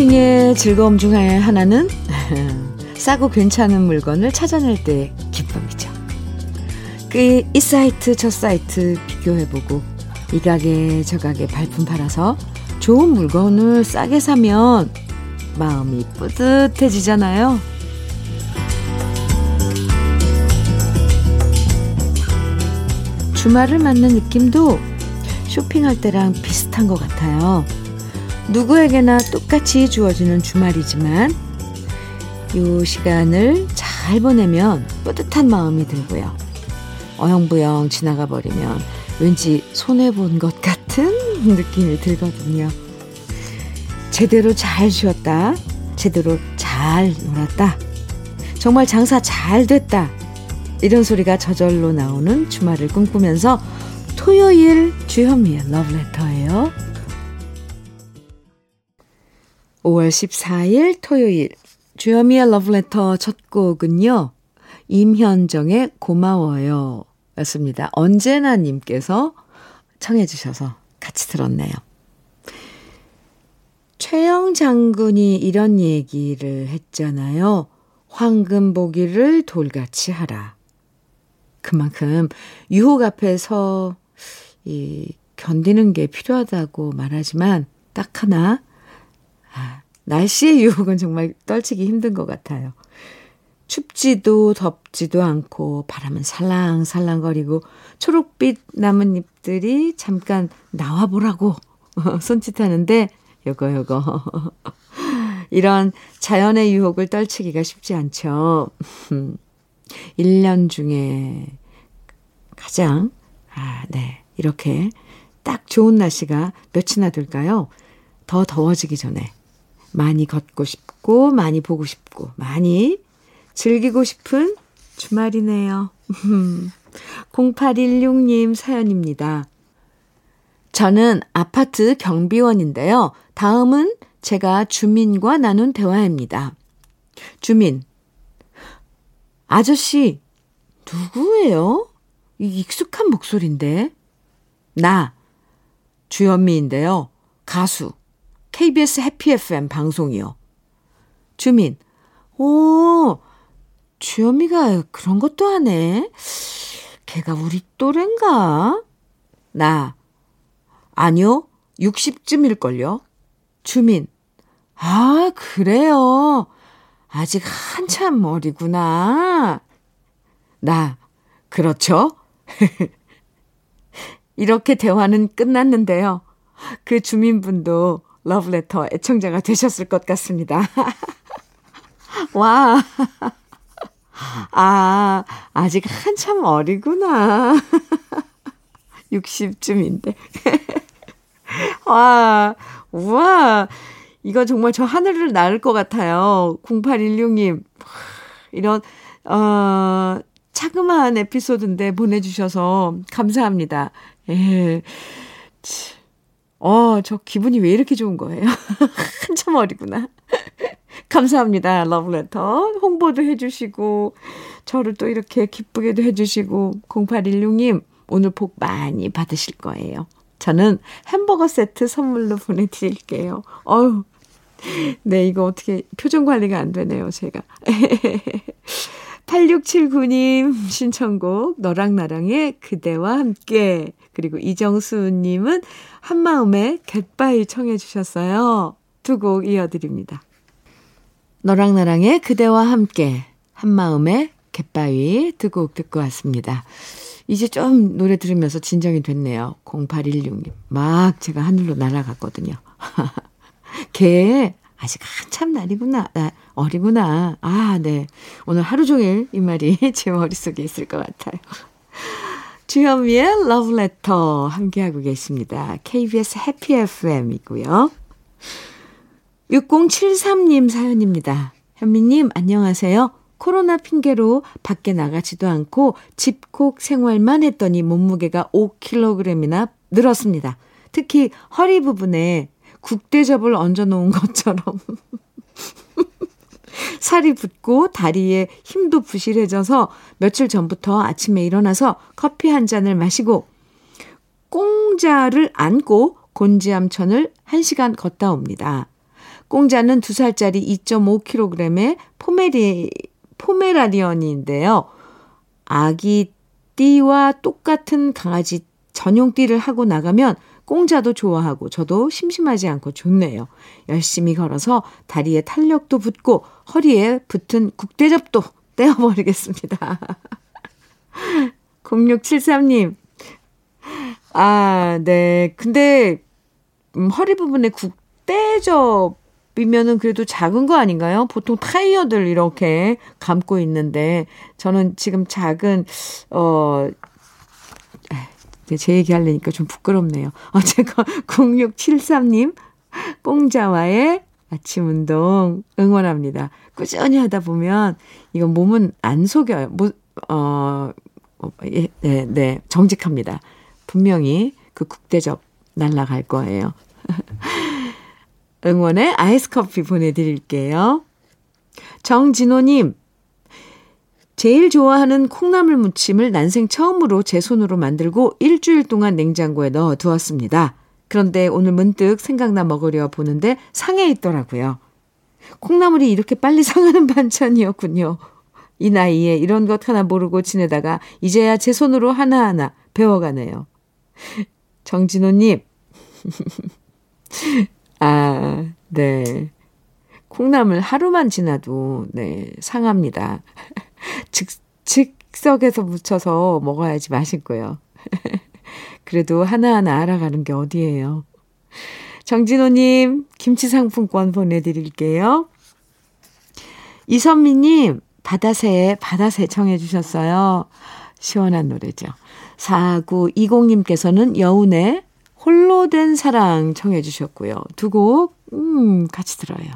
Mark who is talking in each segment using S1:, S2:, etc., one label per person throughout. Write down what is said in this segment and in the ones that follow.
S1: 쇼핑의 즐거움 중 하나는 싸고 괜찮은 물건을 찾아낼 때 기쁨이죠. 그 이 사이트 저 사이트 비교해보고 이 가게 저 가게 발품 팔아서 좋은 물건을 싸게 사면 마음이 뿌듯해지잖아요. 주말을 맞는 느낌도 쇼핑할 때랑 비슷한 것 같아요. 누구에게나 똑같이 주어지는 주말이지만 이 시간을 잘 보내면 뿌듯한 마음이 들고요. 어영부영 지나가 버리면 왠지 손해본 것 같은 느낌이 들거든요. 제대로 잘 쉬었다. 제대로 잘 놀았다. 정말 장사 잘 됐다. 이런 소리가 저절로 나오는 주말을 꿈꾸면서 토요일 주현미의 러브레터예요. 5월 14일 토요일 주현미의 러브레터 첫 곡은요. 임현정의 고마워요 였습니다. 언제나 님께서 청해 주셔서 같이 들었네요. 최영 장군이 이런 얘기를 했잖아요. 황금 보기를 돌같이 하라. 그만큼 유혹 앞에서 이 견디는 게 필요하다고 말하지만 딱 하나 아, 날씨의 유혹은 정말 떨치기 힘든 것 같아요. 춥지도 덥지도 않고 바람은 살랑살랑거리고 초록빛 나뭇잎들이 잠깐 나와보라고 손짓하는데 요거 요거 이런 자연의 유혹을 떨치기가 쉽지 않죠. 1년 중에 가장 아, 네. 이렇게 딱 좋은 날씨가 몇이나 될까요? 더 더워지기 전에 많이 걷고 싶고 많이 보고 싶고 많이 즐기고 싶은 주말이네요. 0816님 사연입니다. 저는 아파트 경비원인데요. 다음은 제가 주민과 나눈 대화입니다. 주민. 아저씨, 누구예요? 익숙한 목소리인데. 나, 주현미인데요. 가수. KBS 해피 FM 방송이요. 주민. 오, 주현미가 그런 것도 하네. 걔가 우리 또래인가? 나. 아니요. 60쯤일걸요. 주민. 아, 그래요. 아직 한참 어리구나. 나. 그렇죠? 이렇게 대화는 끝났는데요. 그 주민분도 러브레터 애청자가 되셨을 것 같습니다. 와. 아, 아직 한참 어리구나. 60쯤인데. 와, 우와. 이거 정말 저 하늘을 날 것 같아요. 0816님. 이런, 어, 차그마한 에피소드인데 보내주셔서 감사합니다. 예. 어, 저 기분이 왜 이렇게 좋은 거예요? 한참 어리구나. 감사합니다. 러브레터. 홍보도 해주시고, 저를 또 이렇게 기쁘게도 해주시고, 0816님, 오늘 복 많이 받으실 거예요. 저는 햄버거 세트 선물로 보내드릴게요. 어휴. 네, 이거 어떻게 표정 관리가 안 되네요, 제가. 8679님 신청곡 너랑 나랑의 그대와 함께 그리고 이정수님은 한마음에 갯바위 청해 주셨어요. 두 곡 이어드립니다. 너랑 나랑의 그대와 함께 한마음에 갯바위 두 곡 듣고 왔습니다. 이제 좀 노래 들으면서 진정이 됐네요. 0816님. 막 제가 하늘로 날아갔거든요. 개 아직 한참 날이구나. 나 어리구나. 아, 네. 오늘 하루 종일 이 말이 제 머릿속에 있을 것 같아요. 주현미의 러브레터 함께하고 계십니다. KBS 해피 FM이고요. 6073님 사연입니다. 현미님, 안녕하세요. 코로나 핑계로 밖에 나가지도 않고 집콕 생활만 했더니 몸무게가 5kg이나 늘었습니다. 특히 허리 부분에 국대접을 얹어 놓은 것처럼 살이 붙고 다리에 힘도 부실해져서 며칠 전부터 아침에 일어나서 커피 한 잔을 마시고 꽁자를 안고 곤지암천을 1시간 걷다 옵니다. 공자는 2살짜리 2.5kg의 포메리, 포메라니언인데요. 아기 띠와 똑같은 강아지 전용 띠를 하고 나가면 공자도 좋아하고 저도 심심하지 않고 좋네요. 열심히 걸어서 다리에 탄력도 붙고 허리에 붙은 국대접도 떼어버리겠습니다. 0673님. 아, 네. 근데, 음, 허리 부분에 국대접이면은 그래도 작은 거 아닌가요? 보통 타이어들 이렇게 감고 있는데, 저는 지금 작은, 어, 제 얘기 하려니까 좀 부끄럽네요. 어쨌건 0673님 공자와의 아침 운동 응원합니다. 꾸준히 하다 보면 이건 몸은 안 속여요. 뭐, 어, 어, 예, 네, 네, 정직합니다. 분명히 그 국대접 날라갈 거예요. 응원의 아이스 커피 보내드릴게요. 정진호님, 제일 좋아하는 콩나물 무침을 난생 처음으로 제 손으로 만들고 일주일 동안 냉장고에 넣어 두었습니다. 그런데 오늘 문득 생각나 먹으려 보는데 상해 있더라고요. 콩나물이 이렇게 빨리 상하는 반찬이었군요. 이 나이에 이런 것 하나 모르고 지내다가 이제야 제 손으로 하나하나 배워가네요. 정진호님. 아, 네. 콩나물 하루만 지나도, 네, 상합니다. 즉, 즉석에서 묻혀서 먹어야지 맛있고요. 그래도 하나하나 알아가는 게 어디예요. 정진호님, 김치 상품권 보내드릴게요. 이선미님, 바다새, 바다새 청해주셨어요. 시원한 노래죠. 4920님께서는 여운의 홀로 된 사랑 청해주셨고요. 두 곡, 음, 같이 들어요.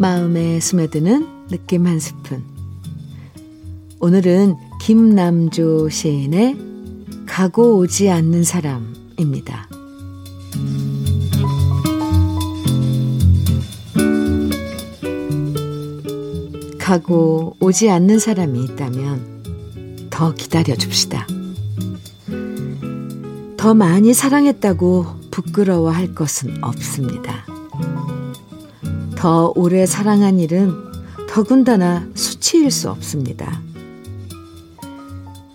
S1: 마음에 스며드는 느낌 한 스푼. 오늘은 김남조 시인의 가고 오지 않는 사람입니다. 가고 오지 않는 사람이 있다면 더 기다려 줍시다. 더 많이 사랑했다고 부끄러워할 것은 없습니다. 더 오래 사랑한 일은 더군다나 수치일 수 없습니다.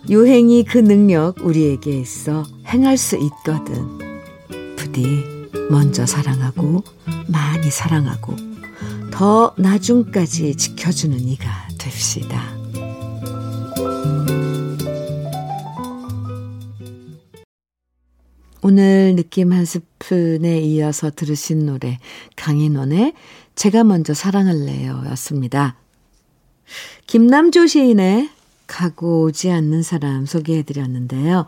S1: 요행이 그 능력 우리에게 있어 행할 수 있거든. 부디 먼저 사랑하고 많이 사랑하고 더 나중까지 지켜주는 이가 됩시다. 오늘 느낌 한 스푼에 이어서 들으신 노래 강인원의 제가 먼저 사랑할래요 였습니다. 김남조 시인의 가고 오지 않는 사람 소개해 드렸는데요.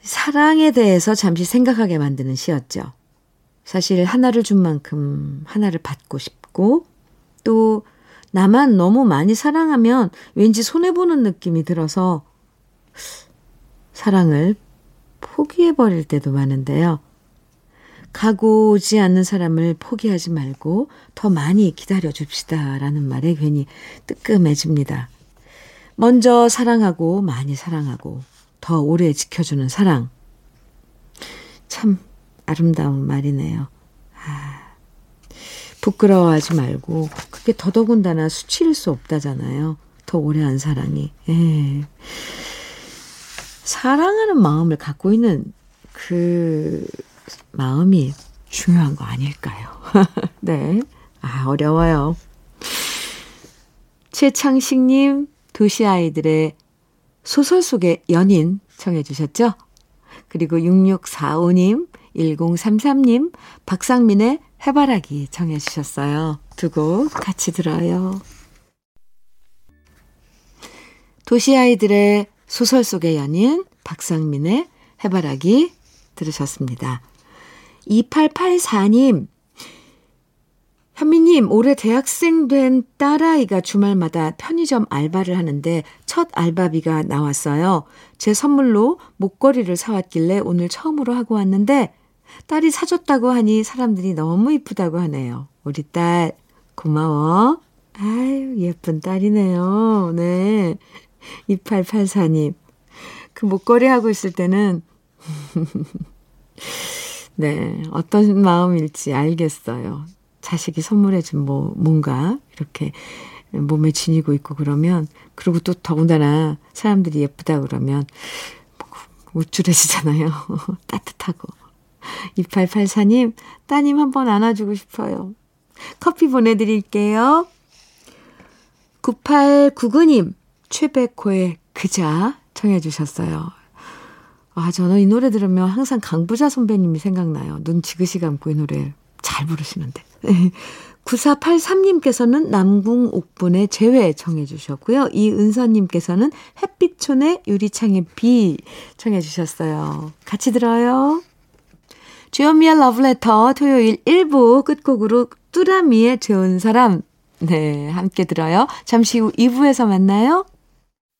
S1: 사랑에 대해서 잠시 생각하게 만드는 시였죠. 사실 하나를 준 만큼 하나를 받고 싶고 또 나만 너무 많이 사랑하면 왠지 손해보는 느낌이 들어서 사랑을 포기해버릴 때도 많은데요. 가고 오지 않는 사람을 포기하지 말고 더 많이 기다려줍시다. 라는 말에 괜히 뜨끔해집니다. 먼저 사랑하고 많이 사랑하고 더 오래 지켜주는 사랑. 참 아름다운 말이네요. 아, 부끄러워하지 말고 그게 더더군다나 수치일 수 없다잖아요. 더 오래 한 사랑이. 예. 사랑하는 마음을 갖고 있는 그 마음이 중요한 거 아닐까요? 네. 아, 어려워요. 최창식님, 도시 아이들의 소설 속의 연인 청해 주셨죠? 그리고 6645님, 1033님, 박상민의 해바라기 청해 주셨어요. 두 곡 같이 들어요. 도시 아이들의 소설 속의 연인, 박상민의 해바라기 들으셨습니다. 2884님, 현미님, 올해 대학생 된 딸아이가 주말마다 편의점 알바를 하는데 첫 알바비가 나왔어요. 제 선물로 목걸이를 사왔길래 오늘 처음으로 하고 왔는데 딸이 사줬다고 하니 사람들이 너무 이쁘다고 하네요. 우리 딸 고마워. 아유, 예쁜 딸이네요. 네. 2884님. 그 목걸이 하고 있을 때는, 네, 어떤 마음일지 알겠어요. 자식이 선물해준 뭐, 뭔가, 이렇게 몸에 지니고 있고 그러면, 그리고 또 더군다나 사람들이 예쁘다 그러면, 우쭐해지잖아요. 따뜻하고. 2884님, 따님 한번 안아주고 싶어요. 커피 보내드릴게요. 9899님, 최백호의 그자 청해 주셨어요. 아, 저는 이 노래 들으면 항상 강부자 선배님이 생각나요. 눈 지그시 감고 이 노래 잘 부르시는데. 9483님께서는 남궁 옥분의 재회 청해 주셨고요. 이은서님께서는 햇빛촌의 유리창의 비 청해 주셨어요. 같이 들어요. 주현미의 러브레터 토요일 1부 끝곡으로 뚜라미의 좋은 사람 네 함께 들어요. 잠시 후 2부에서 만나요.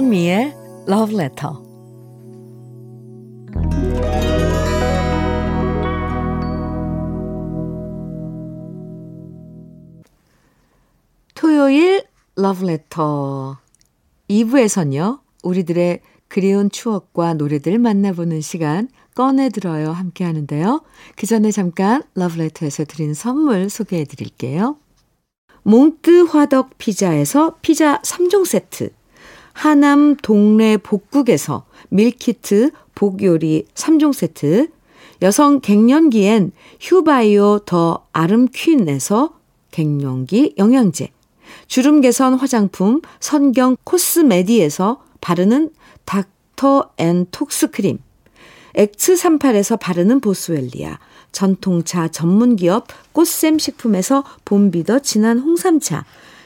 S1: 주현미의 Love Letter 토요일 러브레터 2부에선요. 우리들의 그리운 추억과 노래들 만나보는 시간 꺼내 들어요 함께 하는데요. 그 전에 잠깐 러브레터에서 드린 선물 소개해 드릴게요. 몽뜨 화덕 피자에서 피자 3종 세트 하남 동네 복국에서 밀키트 복요리 3종 세트 여성 갱년기엔 휴바이오 더 아름퀸에서 갱년기 영양제 주름 개선 화장품 선경 코스메디에서 바르는 닥터 앤 톡스 크림, 엑츠 38에서 바르는 보스웰리아, 전통차 전문기업 꽃샘 식품에서 봄비더 진한 홍삼차,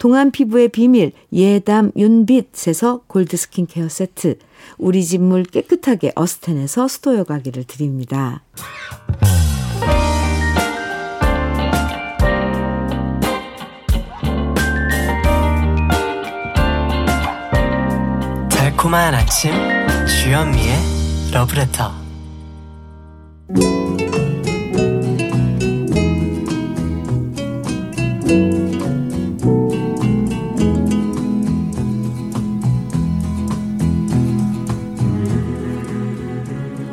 S1: 동안 피부의 비밀 예담 윤빛에서 골드 스킨케어 세트, 우리 집 물 깨끗하게 어스텐에서 수도 여과기를 드립니다.
S2: 달콤한 아침 주현미의 러브레터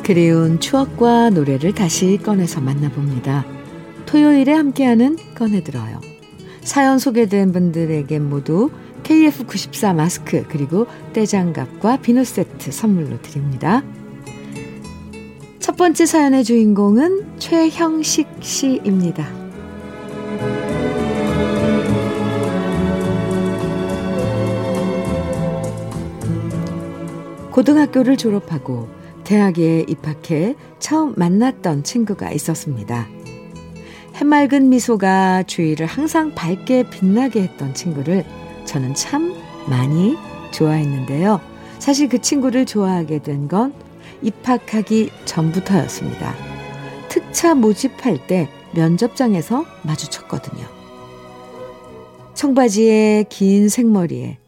S1: 그리운 추억과 노래를 다시 꺼내서 만나봅니다. 토요일에 함께하는 꺼내들어요. 사연 소개된 분들에게 모두 KF94 마스크 그리고 떼장갑과 비누 세트 선물로 드립니다. 첫 번째 사연의 주인공은 최형식 씨입니다. 고등학교를 졸업하고 대학에 입학해 처음 만났던 친구가 있었습니다. 해맑은 미소가 주위를 항상 밝게 빛나게 했던 친구를 저는 참 많이 좋아했는데요. 사실 그 친구를 좋아하게 된 건 입학하기 전부터였습니다. 특차 모집할 때 면접장에서 마주쳤거든요. 청바지에 긴 생머리에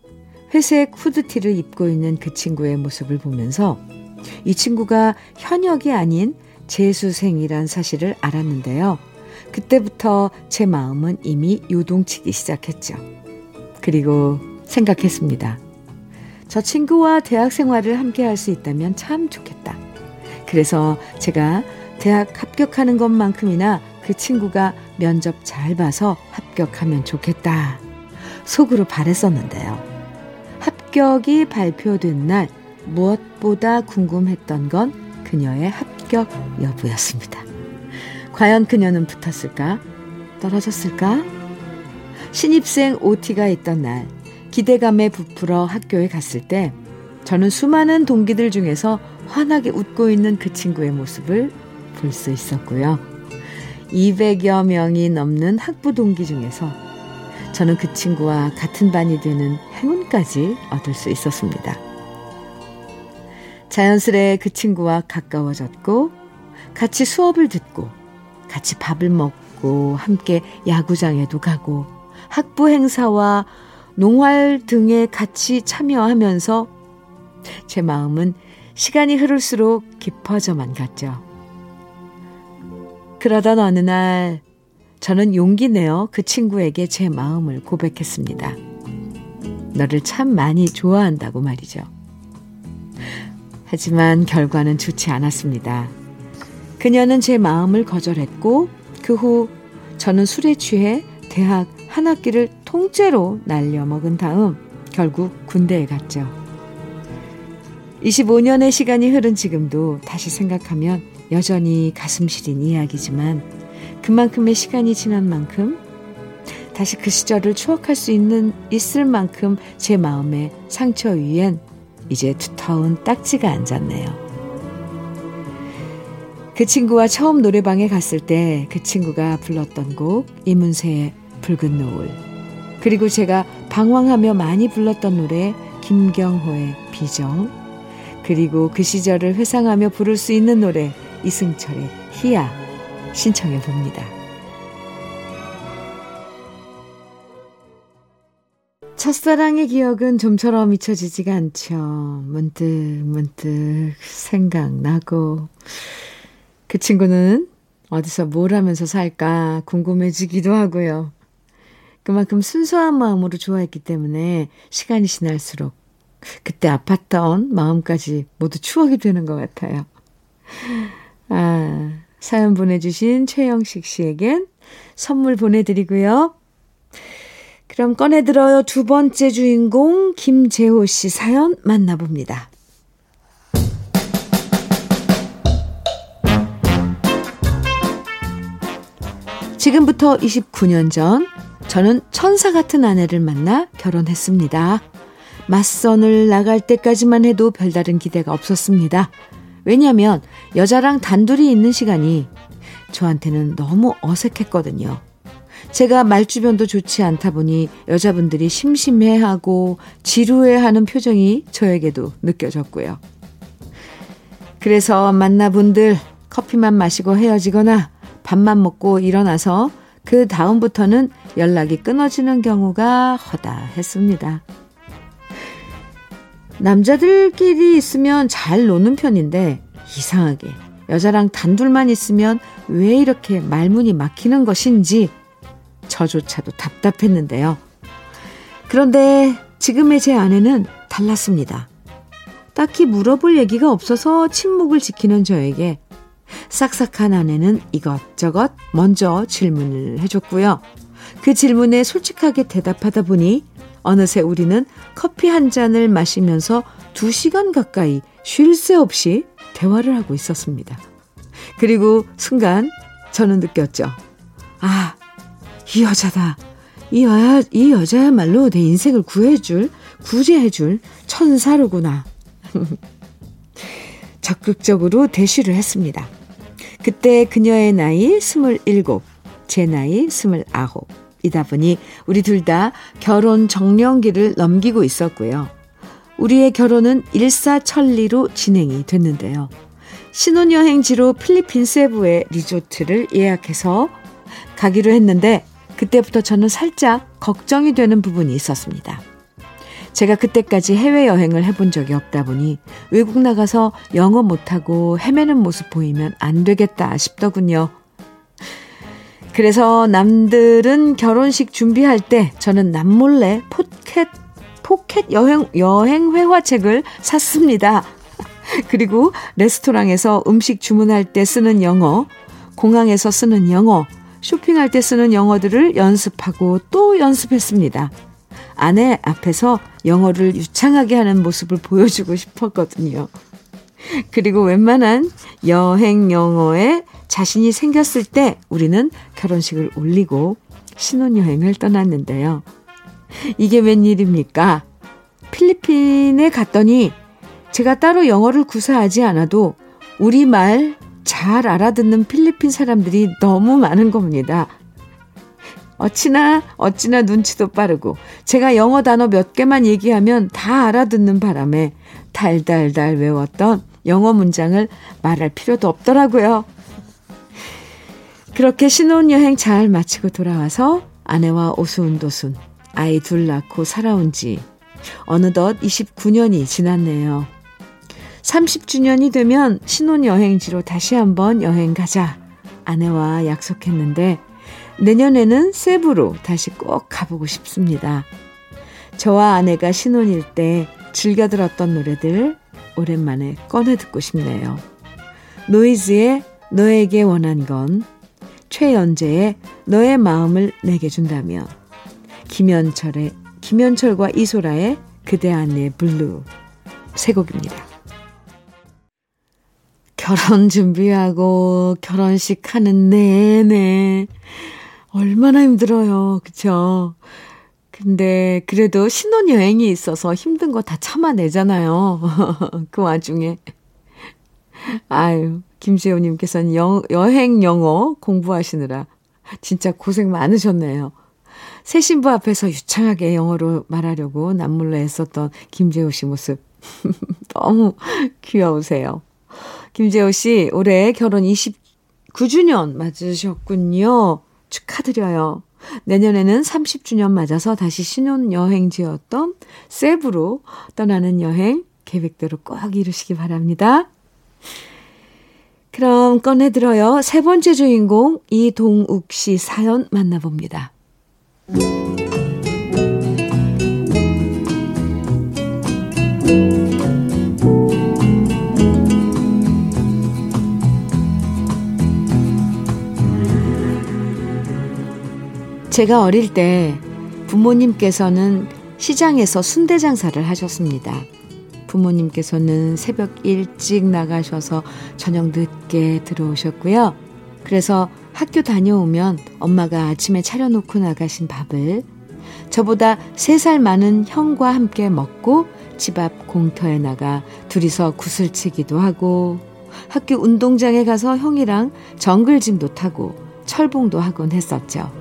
S1: 회색 후드티를 입고 있는 그 친구의 모습을 보면서 이 친구가 현역이 아닌 재수생이란 사실을 알았는데요. 그때부터 제 마음은 이미 요동치기 시작했죠. 그리고 생각했습니다. 저 친구와 대학 생활을 함께 할 수 있다면 참 좋겠다. 그래서 제가 대학 합격하는 것만큼이나 그 친구가 면접 잘 봐서 합격하면 좋겠다. 속으로 바랬었는데요. 합격이 발표된 날 무엇보다 궁금했던 건 그녀의 합격 여부였습니다. 과연 그녀는 붙었을까? 떨어졌을까? 신입생 OT가 있던 날 기대감에 부풀어 학교에 갔을 때 저는 수많은 동기들 중에서 환하게 웃고 있는 그 친구의 모습을 볼 수 있었고요. 200여 명이 넘는 학부 동기 중에서 저는 그 친구와 같은 반이 되는 행운까지 얻을 수 있었습니다. 자연스레 그 친구와 가까워졌고, 같이 수업을 듣고, 같이 밥을 먹고, 함께 야구장에도 가고, 학부 행사와 농활 등에 같이 참여하면서 제 마음은 시간이 흐를수록 깊어져만 갔죠. 그러던 어느 날 저는 용기 내어 그 친구에게 제 마음을 고백했습니다. 너를 참 많이 좋아한다고 말이죠. 하지만 결과는 좋지 않았습니다. 그녀는 제 마음을 거절했고 그 후 저는 술에 취해 대학 한 학기를 통째로 날려먹은 다음 결국 군대에 갔죠. 25년의 시간이 흐른 지금도 다시 생각하면 여전히 가슴 시린 이야기지만 그만큼의 시간이 지난 만큼 다시 그 시절을 추억할 수 있는 있을 만큼 제 마음의 상처 위엔 이제 두터운 딱지가 앉았네요. 그 친구와 처음 노래방에 갔을 때 그 친구가 불렀던 곡 이문세의 붉은 노을 그리고 제가 방황하며 많이 불렀던 노래 김경호의 비정 그리고 그 시절을 회상하며 부를 수 있는 노래 이승철의 희야 신청해 봅니다. 첫사랑의 기억은 좀처럼 잊혀지지가 않죠. 문득 문득 생각나고 그 친구는 어디서 뭘 하면서 살까 궁금해지기도 하고요. 그만큼 순수한 마음으로 좋아했기 때문에 시간이 지날수록 그때 아팠던 마음까지 모두 추억이 되는 것 같아요. 아, 사연 보내주신 최영식 씨에겐 선물 보내드리고요. 그럼 꺼내들어요. 두 번째 주인공 김재호 씨 사연 만나봅니다. 지금부터 29년 전 저는 천사 같은 아내를 만나 결혼했습니다. 맞선을 나갈 때까지만 해도 별다른 기대가 없었습니다. 왜냐하면 여자랑 단둘이 있는 시간이 저한테는 너무 어색했거든요. 제가 말주변도 좋지 않다 보니 여자분들이 심심해하고 지루해하는 표정이 저에게도 느껴졌고요. 그래서 만나분들 커피만 마시고 헤어지거나 밥만 먹고 일어나서 그 다음부터는 연락이 끊어지는 경우가 허다했습니다. 남자들끼리 있으면 잘 노는 편인데 이상하게 여자랑 단둘만 있으면 왜 이렇게 말문이 막히는 것인지 저조차도 답답했는데요. 그런데 지금의 제 아내는 달랐습니다. 딱히 물어볼 얘기가 없어서 침묵을 지키는 저에게 싹싹한 아내는 이것저것 먼저 질문을 해줬고요. 그 질문에 솔직하게 대답하다 보니 어느새 우리는 커피 한 잔을 마시면서 두 시간 가까이 쉴 새 없이 대화를 하고 있었습니다. 그리고 순간 저는 느꼈죠. 아, 이 여자다. 이, 여, 이 여자야말로 내 인생을 구해줄, 구제해줄 천사로구나. 적극적으로 대시를 했습니다. 그때 그녀의 나이 27, 제 나이 29. 이다 보니 우리 둘 다 결혼 정년기를 넘기고 있었고요. 우리의 결혼은 일사천리로 진행이 됐는데요. 신혼여행지로 필리핀 세부의 리조트를 예약해서 가기로 했는데 그때부터 저는 살짝 걱정이 되는 부분이 있었습니다. 제가 그때까지 해외여행을 해본 적이 없다 보니 외국 나가서 영어 못하고 헤매는 모습 보이면 안 되겠다 싶더군요. 그래서 남들은 결혼식 준비할 때 저는 남몰래 포켓, 포켓 여행, 여행 회화책을 샀습니다. 그리고 레스토랑에서 음식 주문할 때 쓰는 영어, 공항에서 쓰는 영어, 쇼핑할 때 쓰는 영어들을 연습하고 또 연습했습니다. 아내 앞에서 영어를 유창하게 하는 모습을 보여주고 싶었거든요. 그리고 웬만한 여행 영어에 자신이 생겼을 때 우리는 결혼식을 올리고 신혼여행을 떠났는데요. 이게 웬일입니까? 필리핀에 갔더니 제가 따로 영어를 구사하지 않아도 우리말 잘 알아듣는 필리핀 사람들이 너무 많은 겁니다. 어찌나 어찌나 눈치도 빠르고 제가 영어 단어 몇 개만 얘기하면 다 알아듣는 바람에 달달달 외웠던 영어 문장을 말할 필요도 없더라고요. 그렇게 신혼여행 잘 마치고 돌아와서 아내와 오순도순 아이 둘 낳고 살아온 지 어느덧 29년이 지났네요. 30주년이 되면 신혼여행지로 다시 한번 여행 가자. 아내와 약속했는데 내년에는 세부로 다시 꼭 가보고 싶습니다. 저와 아내가 신혼일 때 즐겨 들었던 노래들 오랜만에 꺼내 듣고 싶네요. 노이즈의 너에게 원한 건, 최연제의 너의 마음을 내게 준다면, 김현철의, 김현철과 이소라의 그대 안의 블루 세 곡입니다. 결혼 준비하고 결혼식 하는 내내 얼마나 힘들어요. 그쵸? 근데 그래도 신혼여행이 있어서 힘든 거 다 참아내잖아요. 그 와중에. 아유, 김지호님께서는 여, 여행 영어 공부하시느라 진짜 고생 많으셨네요. 새 신부 앞에서 유창하게 영어로 말하려고 남몰래 애썼던 김재호 씨 모습. 너무 귀여우세요. 김재호 씨, 올해 결혼 29주년 맞으셨군요. 축하드려요. 내년에는 30주년 맞아서 다시 신혼여행지였던 세부로 떠나는 여행 계획대로 꼭 이루시기 바랍니다. 그럼 꺼내들어요. 세 번째 주인공 이동욱 씨 사연 만나봅니다. 제가 어릴 때 부모님께서는 시장에서 순대 장사를 하셨습니다. 부모님께서는 새벽 일찍 나가셔서 저녁 늦게 들어오셨고요. 그래서 학교 다녀오면 엄마가 아침에 차려놓고 나가신 밥을 저보다 3살 많은 형과 함께 먹고 집 앞 공터에 나가 둘이서 구슬치기도 하고 학교 운동장에 가서 형이랑 정글짐도 타고 철봉도 하곤 했었죠.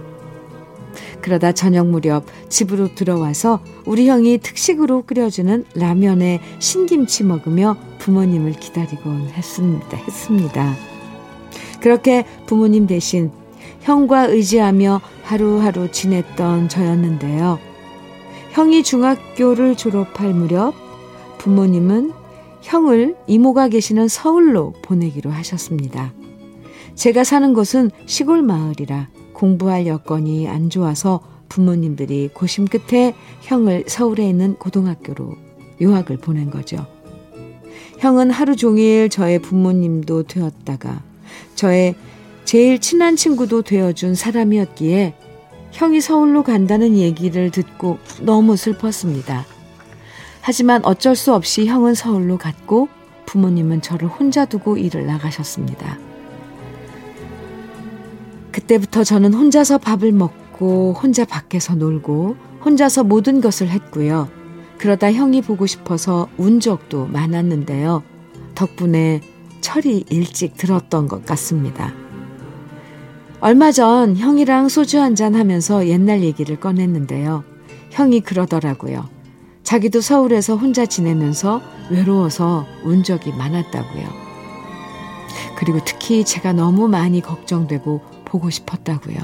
S1: 그러다 저녁 무렵 집으로 들어와서 우리 형이 특식으로 끓여주는 라면에 신김치 먹으며 부모님을 기다리곤 했습니다. 했습니다. 그렇게 부모님 대신 형과 의지하며 하루하루 지냈던 저였는데요. 형이 중학교를 졸업할 무렵 부모님은 형을 이모가 계시는 서울로 보내기로 하셨습니다. 제가 사는 곳은 시골 마을이라 공부할 여건이 안 좋아서 부모님들이 고심 끝에 형을 서울에 있는 고등학교로 유학을 보낸 거죠. 형은 하루 종일 저의 부모님도 되었다가 저의 제일 친한 친구도 되어준 사람이었기에 형이 서울로 간다는 얘기를 듣고 너무 슬펐습니다. 하지만 어쩔 수 없이 형은 서울로 갔고 부모님은 저를 혼자 두고 일을 나가셨습니다. 그때부터 저는 혼자서 밥을 먹고 혼자 밖에서 놀고 혼자서 모든 것을 했고요. 그러다 형이 보고 싶어서 운 적도 많았는데요. 덕분에 철이 일찍 들었던 것 같습니다. 얼마 전 형이랑 소주 한잔 하면서 옛날 얘기를 꺼냈는데요. 형이 그러더라고요. 자기도 서울에서 혼자 지내면서 외로워서 운 적이 많았다고요. 그리고 특히 제가 너무 많이 걱정되고 보고 싶었다고요.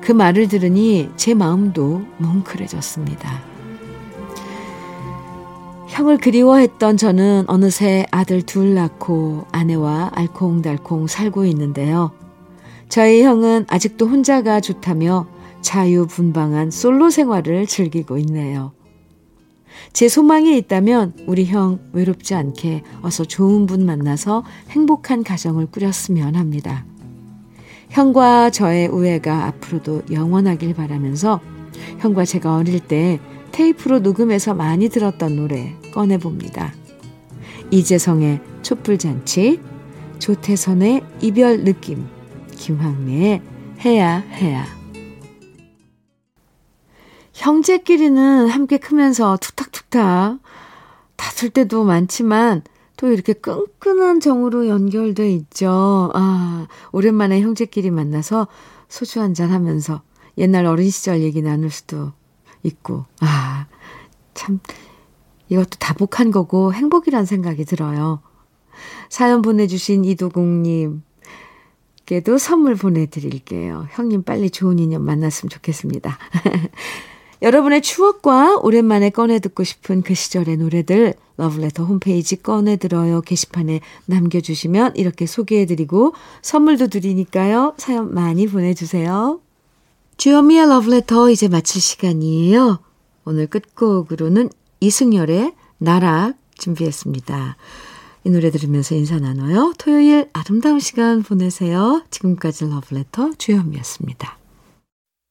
S1: 그 말을 들으니 제 마음도 뭉클해졌습니다. 형을 그리워했던 저는 어느새 아들 둘 낳고 아내와 알콩달콩 살고 있는데요. 저희 형은 아직도 혼자가 좋다며 자유분방한 솔로 생활을 즐기고 있네요. 제 소망이 있다면 우리 형 외롭지 않게 어서 좋은 분 만나서 행복한 가정을 꾸렸으면 합니다. 형과 저의 우애가 앞으로도 영원하길 바라면서 형과 제가 어릴 때 테이프로 녹음해서 많이 들었던 노래 꺼내봅니다. 이재성의 촛불잔치, 조태선의 이별 느낌, 김황래의 해야 해야. 형제끼리는 함께 크면서 툭탁툭탁 다툴 때도 많지만 또 이렇게 끈끈한 정으로 연결돼 있죠. 아, 오랜만에 형제끼리 만나서 소주 한잔 하면서 옛날 어린 시절 얘기 나눌 수도 있고. 아, 참, 이것도 다복한 거고 행복이란 생각이 들어요. 사연 보내주신 이도공님, 께도 선물 보내드릴게요. 형님 빨리 좋은 인연 만났으면 좋겠습니다. 여러분의 추억과 오랜만에 꺼내 듣고 싶은 그 시절의 노래들 러브레터 홈페이지 꺼내 들어요 게시판에 남겨주시면 이렇게 소개해드리고 선물도 드리니까요. 사연 많이 보내주세요. 주현미의 러브레터 이제 마칠 시간이에요. 오늘 끝곡으로는 이승열의 나락 준비했습니다. 이 노래 들으면서 인사 나눠요. 토요일 아름다운 시간 보내세요. 지금까지 러브레터 주현미였습니다.